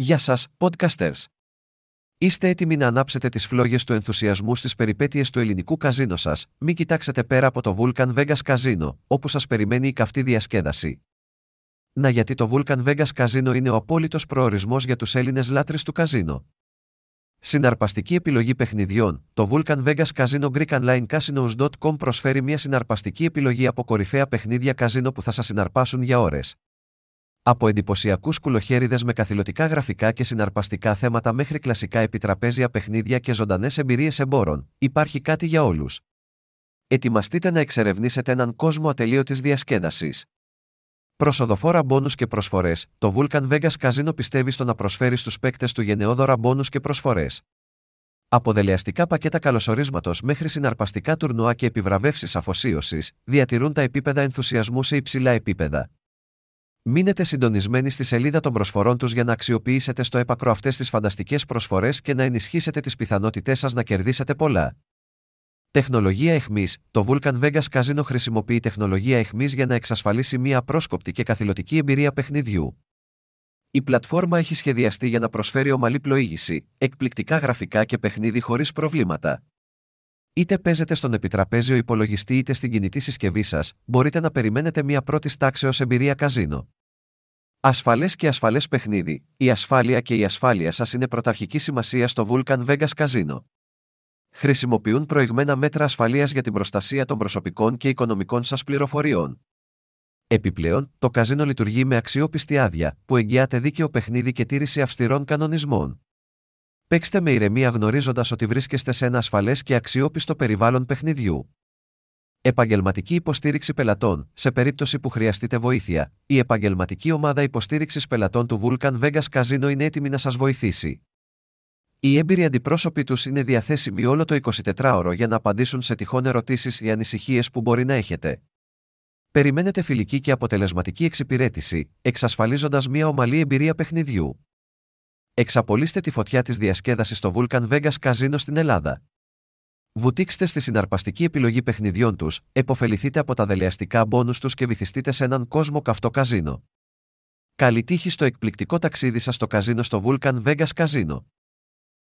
Γεια σας, podcasters! Είστε έτοιμοι να ανάψετε τις φλόγες του ενθουσιασμού στις περιπέτειες του ελληνικού καζίνο σας, μην κοιτάξετε πέρα από το Vulcan Vegas Casino, όπου σας περιμένει η καυτή διασκέδαση. Να γιατί το Vulcan Vegas Casino είναι ο απόλυτος προορισμός για τους Έλληνες λάτρες του καζίνο. Συναρπαστική επιλογή παιχνιδιών. Το Vulcan Vegas Casino Greek Online Casinos.com προσφέρει μια συναρπαστική επιλογή από κορυφαία παιχνίδια καζίνο που θα σας συναρπάσουν για ώρες. Από εντυπωσιακούς κουλοχέριδες με καθηλωτικά γραφικά και συναρπαστικά θέματα μέχρι κλασικά επιτραπέζια παιχνίδια και ζωντανές εμπειρίες εμπόρων, υπάρχει κάτι για όλους. Ετοιμαστείτε να εξερευνήσετε έναν κόσμο ατελείωτης διασκέδασης. Προσοδοφόρα μπόνους και προσφορές, το Vulcan Vegas Casino πιστεύει στο να προσφέρει στους παίκτες του γενναιόδωρα μπόνους και προσφορές. Από δελεαστικά πακέτα καλωσορίσματος μέχρι συναρπαστικά τουρνουά και επιβραβεύσεις αφοσίωσης, διατηρούν τα επίπεδα ενθουσιασμού σε υψηλά επίπεδα. Μείνετε συντονισμένοι στη σελίδα των προσφορών τους για να αξιοποιήσετε στο έπακρο αυτές τις φανταστικές προσφορές και να ενισχύσετε τις πιθανότητές σας να κερδίσετε πολλά. Τεχνολογία εχμής Το Vulcan Vegas Casino χρησιμοποιεί τεχνολογία εχμής για να εξασφαλίσει μια πρόσκοπτη και καθηλωτική εμπειρία παιχνιδιού. Η πλατφόρμα έχει σχεδιαστεί για να προσφέρει ομαλή πλοήγηση, εκπληκτικά γραφικά και παιχνίδι χωρίς προβλήματα. Είτε παίζετε στον επιτραπέζιο υπολογιστή είτε στην κινητή συσκευή σας, μπορείτε να περιμένετε μια πρώτη τάξεω εμπειρία καζίνο. Ασφαλές και ασφαλές παιχνίδι, η ασφάλεια και η ασφάλεια σας είναι πρωταρχική σημασία στο Vulcan Vegas Casino χρησιμοποιούν προηγμένα μέτρα ασφαλείας για την προστασία των προσωπικών και οικονομικών σας πληροφοριών. Επιπλέον, το καζίνο λειτουργεί με αξιόπιστη άδεια, που εγγυάται δίκαιο παιχνίδι και τήρηση αυστηρών κανονισμών. Παίξτε με ηρεμία γνωρίζοντας ότι βρίσκεστε σε ένα ασφαλές και αξιόπιστο περιβάλλον παιχνιδιού. Επαγγελματική υποστήριξη πελατών. Σε περίπτωση που χρειαστείτε βοήθεια, η επαγγελματική ομάδα υποστήριξης πελατών του Vulcan Vegas Casino είναι έτοιμη να σας βοηθήσει. Οι έμπειροι αντιπρόσωποι τους είναι διαθέσιμοι όλο το 24ωρο για να απαντήσουν σε τυχόν ερωτήσεις ή ανησυχίες που μπορεί να έχετε. Περιμένετε φιλική και αποτελεσματική εξυπηρέτηση, εξασφαλίζοντας μια ομαλή εμπειρία παιχνιδιού. Εξαπολύστε τη φωτιά της διασκέδασης στο Vulcan Vegas Casino στην Ελλάδα. Βουτήξτε στη συναρπαστική επιλογή παιχνιδιών τους, εποφεληθείτε από τα δελεαστικά μπόνους τους και βυθιστείτε σε έναν κόσμο καυτό καζίνο. Καλή τύχη στο εκπληκτικό ταξίδι σας στο καζίνο στο Vulcan Vegas Casino.